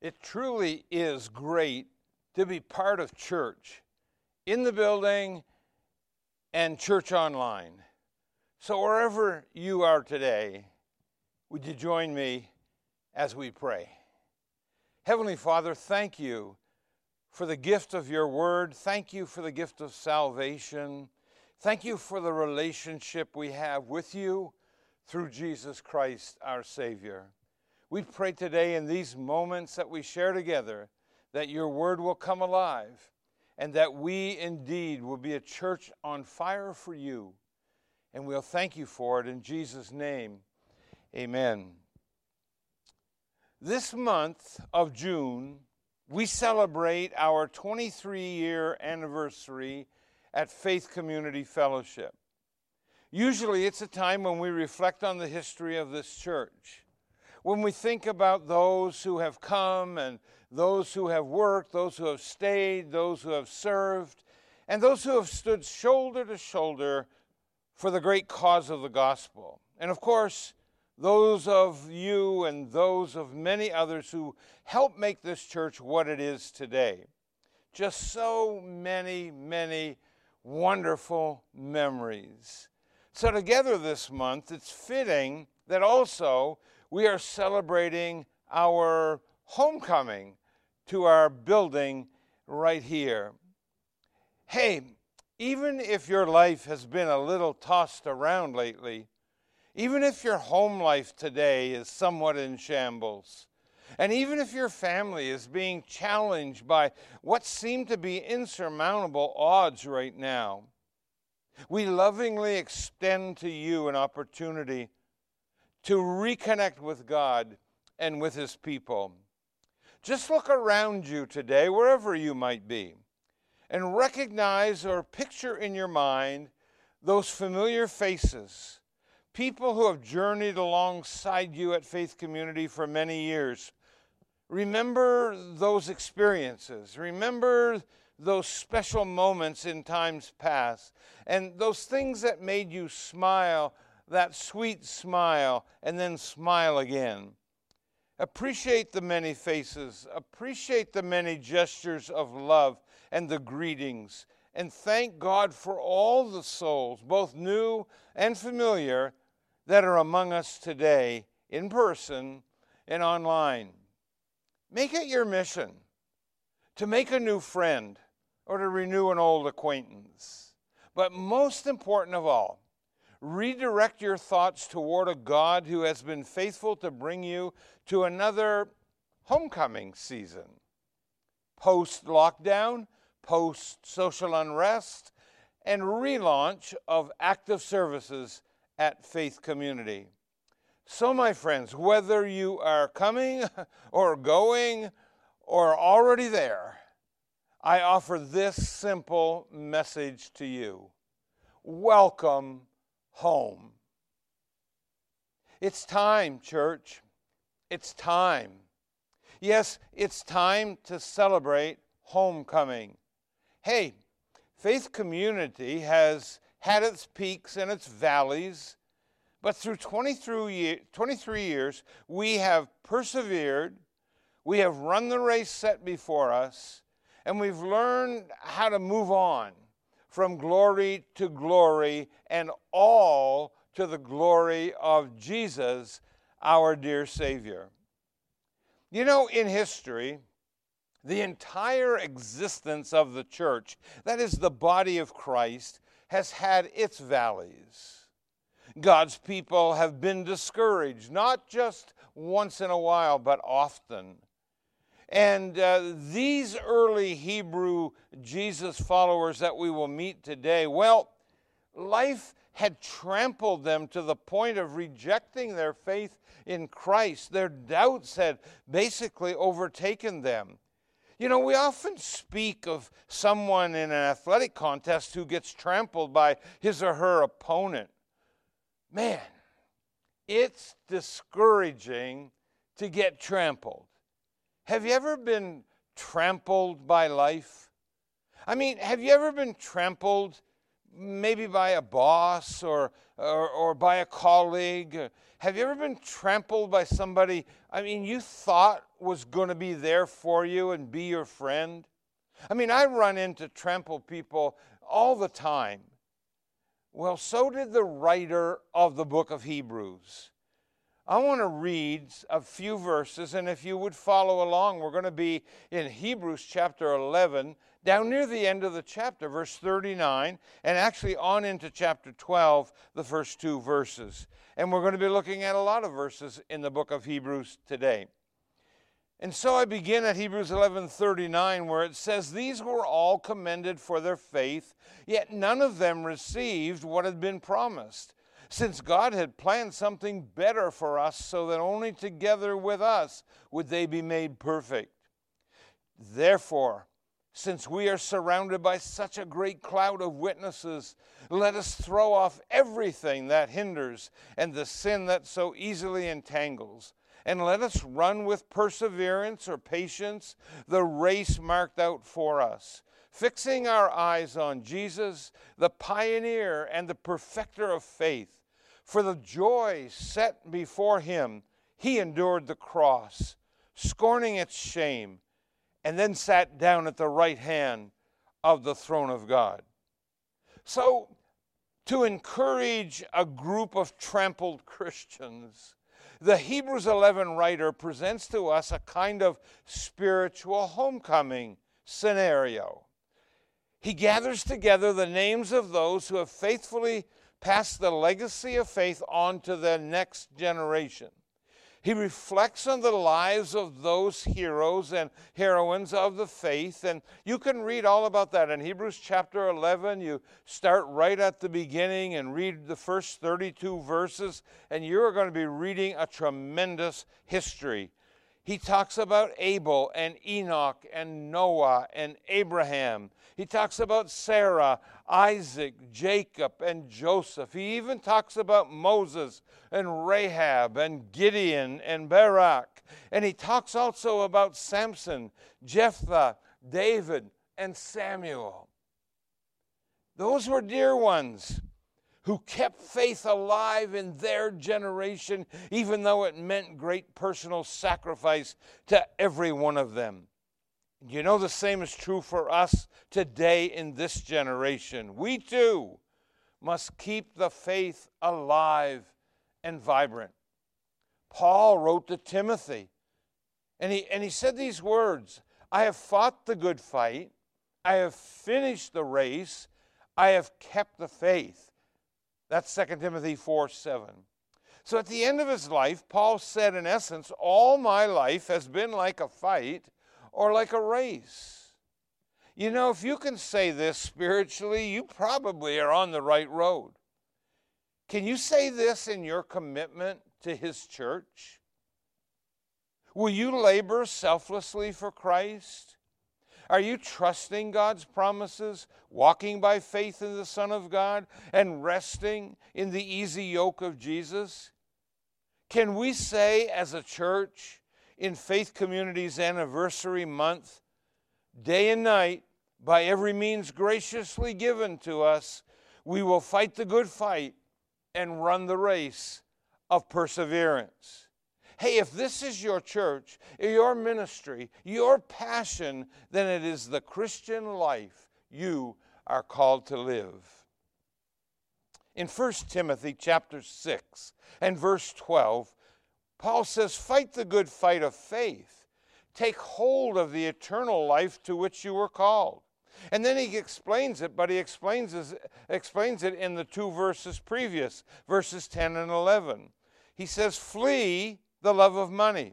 It truly is great to be part of church in the building and church online. So, wherever you are today, would you join me as we pray? Heavenly Father, thank you for the gift of your word. Thank you for the gift of salvation. Thank you for the relationship we have with you through Jesus Christ, our Savior. We pray today in these moments that we share together that your word will come alive and that we indeed will be a church on fire for you. And we'll thank you for it in Jesus' name. Amen. This month of June, we celebrate our 23 year anniversary at Faith Community Fellowship. Usually, it's a time when we reflect on the history of this church when we think about those who have come and those who have worked, those who have stayed, those who have served, and those who have stood shoulder to shoulder for the great cause of the gospel. And of course, those of you and those of many others who help make this church what it is today. Just so many, many wonderful memories. So, together this month, it's fitting that also we are celebrating our homecoming to our building right here. Hey, even if your life has been a little tossed around lately, even if your home life today is somewhat in shambles, and even if your family is being challenged by what seem to be insurmountable odds right now, we lovingly extend to you an opportunity to reconnect with God and with His people. Just look around you today, wherever you might be, and recognize or picture in your mind those familiar faces, people who have journeyed alongside you at Faith Community for many years. Remember those experiences. Remember those special moments in times past and those things that made you smile that sweet smile and then smile again. Appreciate the many faces, appreciate the many gestures of love and the greetings, and thank God for all the souls, both new and familiar, that are among us today in person and online. Make it your mission to make a new friend or to renew an old acquaintance. But most important of all, redirect your thoughts toward a God who has been faithful to bring you to another homecoming season. Post lockdown, post social unrest, and relaunch of active services at Faith Community. So, my friends, whether you are coming or going or already there, I offer this simple message to you Welcome home. It's time, church. It's time. Yes, it's time to celebrate homecoming. Hey, faith community has had its peaks and its valleys, but through 23, 23 years, we have persevered, we have run the race set before us, and we've learned how to move on from glory to glory, and all to the glory of Jesus, our dear Savior. You know, in history, the entire existence of the church, that is the body of Christ, has had its valleys. God's people have been discouraged, not just once in a while, but often. And uh, these early Hebrew Jesus followers that we will meet today, well, life had trampled them to the point of rejecting their faith in Christ. Their doubts had basically overtaken them. You know, we often speak of someone in an athletic contest who gets trampled by his or her opponent. Man, it's discouraging to get trampled. Have you ever been trampled by life? I mean, have you ever been trampled maybe by a boss or, or, or by a colleague? Have you ever been trampled by somebody, I mean, you thought was going to be there for you and be your friend? I mean, I run into trampled people all the time. Well, so did the writer of the book of Hebrews. I want to read a few verses, and if you would follow along, we're going to be in Hebrews chapter 11, down near the end of the chapter, verse 39, and actually on into chapter 12, the first two verses. And we're going to be looking at a lot of verses in the book of Hebrews today. And so I begin at Hebrews 11:39 where it says these were all commended for their faith yet none of them received what had been promised since God had planned something better for us so that only together with us would they be made perfect. Therefore, since we are surrounded by such a great cloud of witnesses, let us throw off everything that hinders and the sin that so easily entangles, and let us run with perseverance or patience the race marked out for us fixing our eyes on Jesus, the pioneer and the perfecter of faith. For the joy set before him, he endured the cross, scorning its shame, and then sat down at the right hand of the throne of God. So, to encourage a group of trampled Christians, the Hebrews 11 writer presents to us a kind of spiritual homecoming scenario. He gathers together the names of those who have faithfully passed the legacy of faith on to the next generation. He reflects on the lives of those heroes and heroines of the faith, and you can read all about that in Hebrews chapter 11. You start right at the beginning and read the first 32 verses, and you're going to be reading a tremendous history he talks about Abel and Enoch and Noah and Abraham. He talks about Sarah, Isaac, Jacob, and Joseph. He even talks about Moses and Rahab and Gideon and Barak. And he talks also about Samson, Jephthah, David, and Samuel. Those were dear ones who kept faith alive in their generation, even though it meant great personal sacrifice to every one of them. You know, the same is true for us today in this generation. We too must keep the faith alive and vibrant. Paul wrote to Timothy, and he, and he said these words I have fought the good fight, I have finished the race, I have kept the faith. That's 2 Timothy 4 7. So at the end of his life, Paul said, in essence, all my life has been like a fight or like a race. You know, if you can say this spiritually, you probably are on the right road. Can you say this in your commitment to his church? Will you labor selflessly for Christ? Are you trusting God's promises, walking by faith in the Son of God, and resting in the easy yoke of Jesus? Can we say as a church in Faith Community's anniversary month, day and night, by every means graciously given to us, we will fight the good fight and run the race of perseverance? Hey, if this is your church, your ministry, your passion, then it is the Christian life you are called to live. In 1 Timothy chapter 6 and verse 12, Paul says, Fight the good fight of faith. Take hold of the eternal life to which you were called. And then he explains it, but he explains, explains it in the two verses previous, verses 10 and 11. He says, Flee the love of money.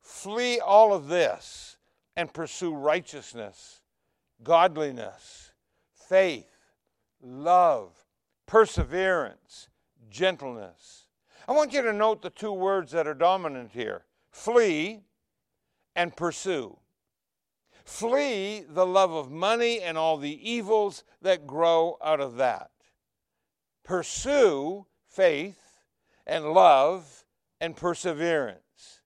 Flee all of this and pursue righteousness, godliness, faith, love, perseverance, gentleness. I want you to note the two words that are dominant here flee and pursue. Flee the love of money and all the evils that grow out of that. Pursue faith and love and perseverance.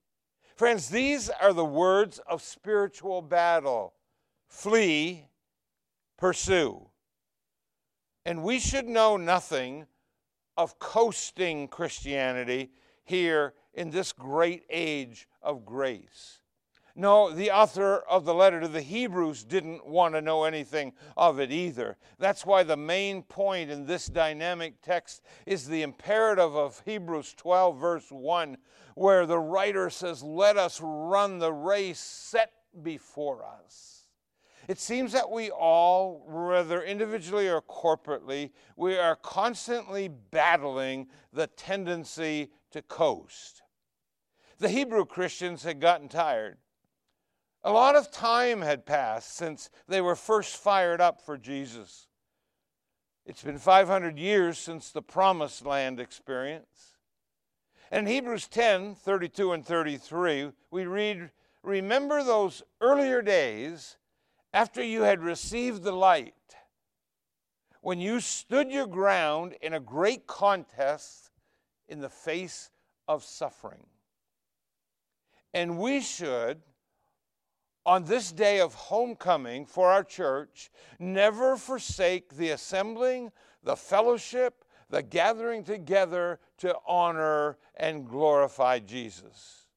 Friends, these are the words of spiritual battle flee, pursue. And we should know nothing of coasting Christianity here in this great age of grace. No, the author of the letter to the Hebrews didn't want to know anything of it either. That's why the main point in this dynamic text is the imperative of Hebrews 12, verse 1, where the writer says, Let us run the race set before us. It seems that we all, whether individually or corporately, we are constantly battling the tendency to coast. The Hebrew Christians had gotten tired. A lot of time had passed since they were first fired up for Jesus. It's been 500 years since the promised land experience. And in Hebrews 10 32 and 33, we read, Remember those earlier days after you had received the light, when you stood your ground in a great contest in the face of suffering. And we should on this day of homecoming for our church, never forsake the assembling, the fellowship, the gathering together to honor and glorify Jesus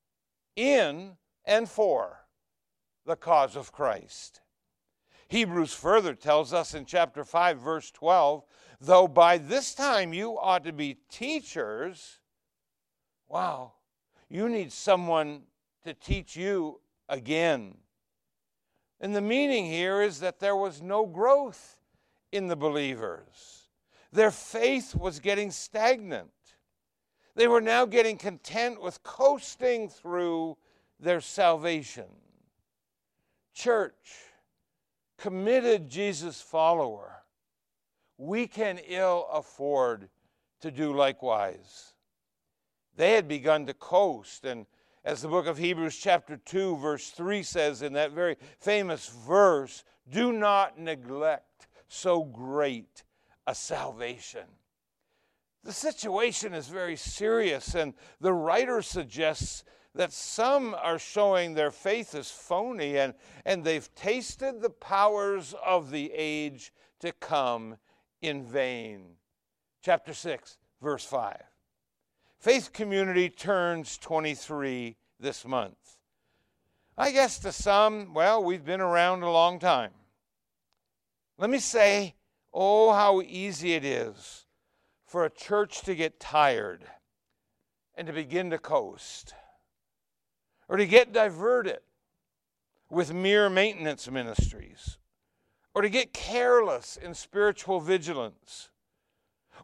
in and for the cause of Christ. Hebrews further tells us in chapter 5, verse 12, though by this time you ought to be teachers, wow, you need someone to teach you again. And the meaning here is that there was no growth in the believers. Their faith was getting stagnant. They were now getting content with coasting through their salvation. Church, committed Jesus follower, we can ill afford to do likewise. They had begun to coast and as the book of Hebrews, chapter 2, verse 3 says in that very famous verse, do not neglect so great a salvation. The situation is very serious, and the writer suggests that some are showing their faith is phony and, and they've tasted the powers of the age to come in vain. Chapter 6, verse 5. Faith Community turns 23 this month. I guess to some, well, we've been around a long time. Let me say, oh, how easy it is for a church to get tired and to begin to coast or to get diverted with mere maintenance ministries or to get careless in spiritual vigilance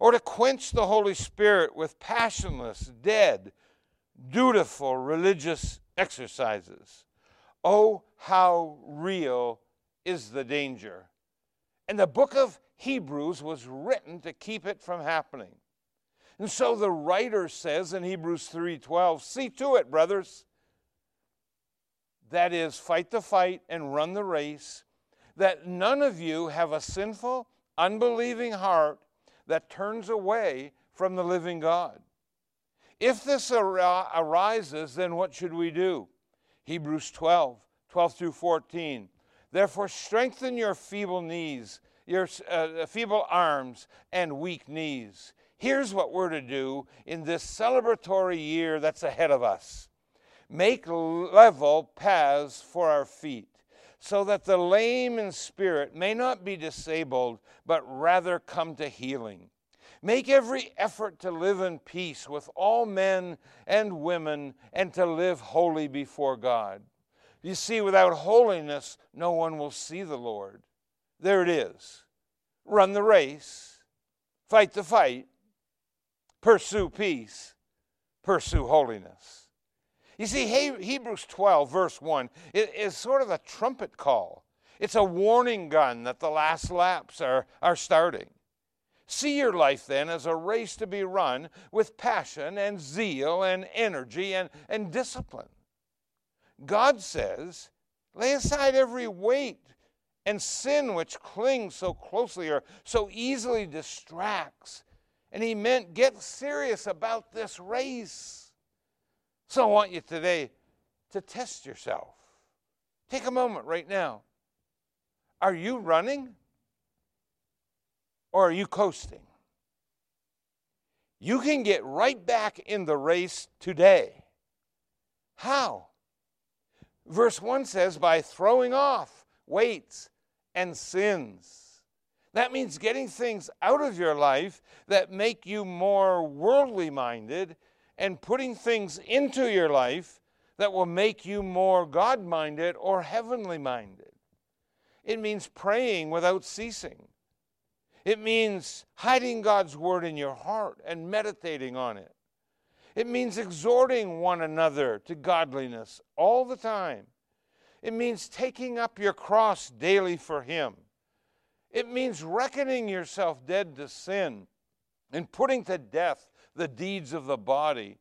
or to quench the Holy Spirit with passionless, dead, dutiful religious exercises. Oh, how real is the danger. And the book of Hebrews was written to keep it from happening. And so the writer says in Hebrews 3:12, "See to it, brothers, that is fight the fight and run the race, that none of you have a sinful, unbelieving heart that turns away from the living God. If this ar- arises, then what should we do? Hebrews 12, 12 through 14. Therefore, strengthen your feeble knees, your uh, feeble arms, and weak knees. Here's what we're to do in this celebratory year that's ahead of us make level paths for our feet, so that the lame in spirit may not be disabled, but rather come to healing. Make every effort to live in peace with all men and women and to live holy before God. You see, without holiness, no one will see the Lord. There it is. Run the race, fight the fight, pursue peace, pursue holiness. You see, Hebrews 12, verse 1, is sort of a trumpet call. It's a warning gun that the last laps are, are starting. See your life then as a race to be run with passion and zeal and energy and, and discipline. God says, lay aside every weight and sin which clings so closely or so easily distracts. And he meant get serious about this race. So I want you today to test yourself. Take a moment right now. Are you running? Or are you coasting? You can get right back in the race today. How? Verse 1 says, by throwing off weights and sins. That means getting things out of your life that make you more worldly minded and putting things into your life that will make you more God minded or heavenly minded. It means praying without ceasing. It means hiding God's word in your heart and meditating on it. It means exhorting one another to godliness all the time. It means taking up your cross daily for Him. It means reckoning yourself dead to sin and putting to death the deeds of the body.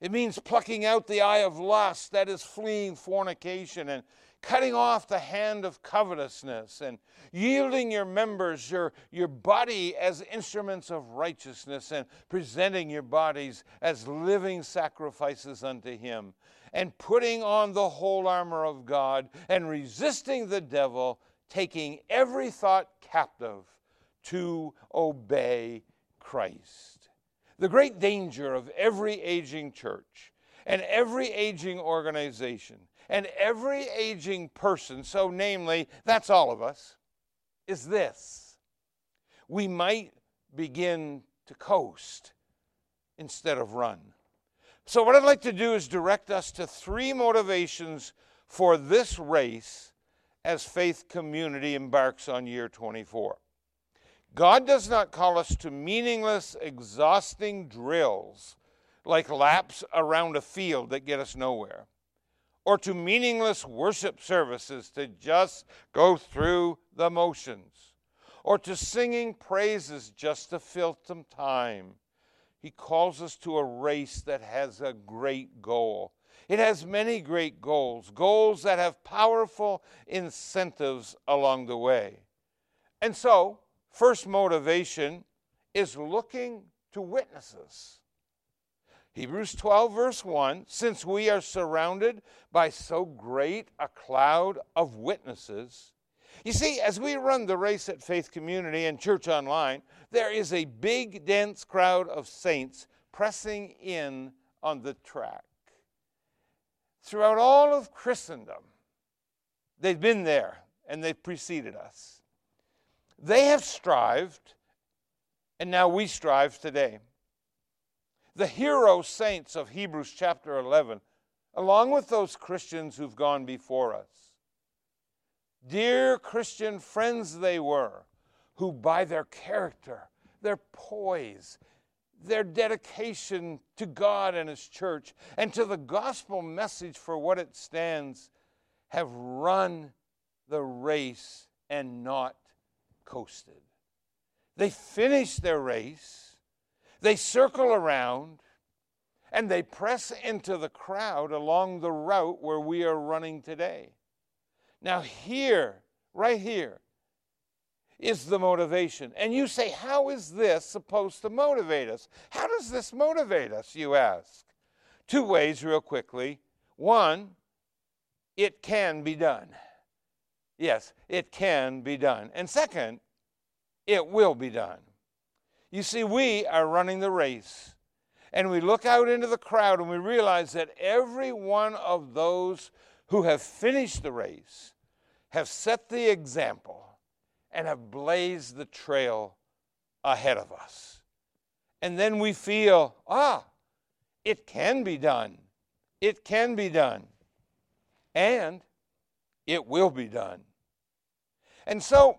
It means plucking out the eye of lust, that is, fleeing fornication, and cutting off the hand of covetousness, and yielding your members, your, your body, as instruments of righteousness, and presenting your bodies as living sacrifices unto Him, and putting on the whole armor of God, and resisting the devil, taking every thought captive to obey Christ. The great danger of every aging church and every aging organization and every aging person, so namely, that's all of us, is this. We might begin to coast instead of run. So, what I'd like to do is direct us to three motivations for this race as Faith Community embarks on year 24. God does not call us to meaningless, exhausting drills like laps around a field that get us nowhere or to meaningless worship services to just go through the motions, or to singing praises just to fill some time. He calls us to a race that has a great goal. It has many great goals, goals that have powerful incentives along the way. And so, first motivation is looking to witnesses. Hebrews 12, verse 1 Since we are surrounded by so great a cloud of witnesses, you see, as we run the race at Faith Community and Church Online, there is a big, dense crowd of saints pressing in on the track. Throughout all of Christendom, they've been there and they've preceded us. They have strived, and now we strive today the hero saints of Hebrews chapter 11, along with those Christians who've gone before us. Dear Christian friends, they were, who by their character, their poise, their dedication to God and His church, and to the gospel message for what it stands, have run the race and not coasted. They finish their race they circle around and they press into the crowd along the route where we are running today. Now, here, right here, is the motivation. And you say, How is this supposed to motivate us? How does this motivate us, you ask? Two ways, real quickly. One, it can be done. Yes, it can be done. And second, it will be done. You see, we are running the race. And we look out into the crowd and we realize that every one of those who have finished the race have set the example and have blazed the trail ahead of us. And then we feel, ah, it can be done. It can be done. And it will be done. And so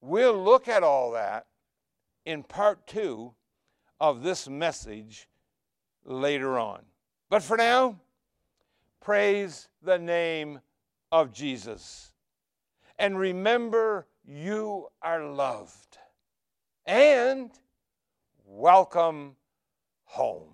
we'll look at all that in part two of this message later on. But for now, praise the name of Jesus. And remember, you are loved. And welcome home.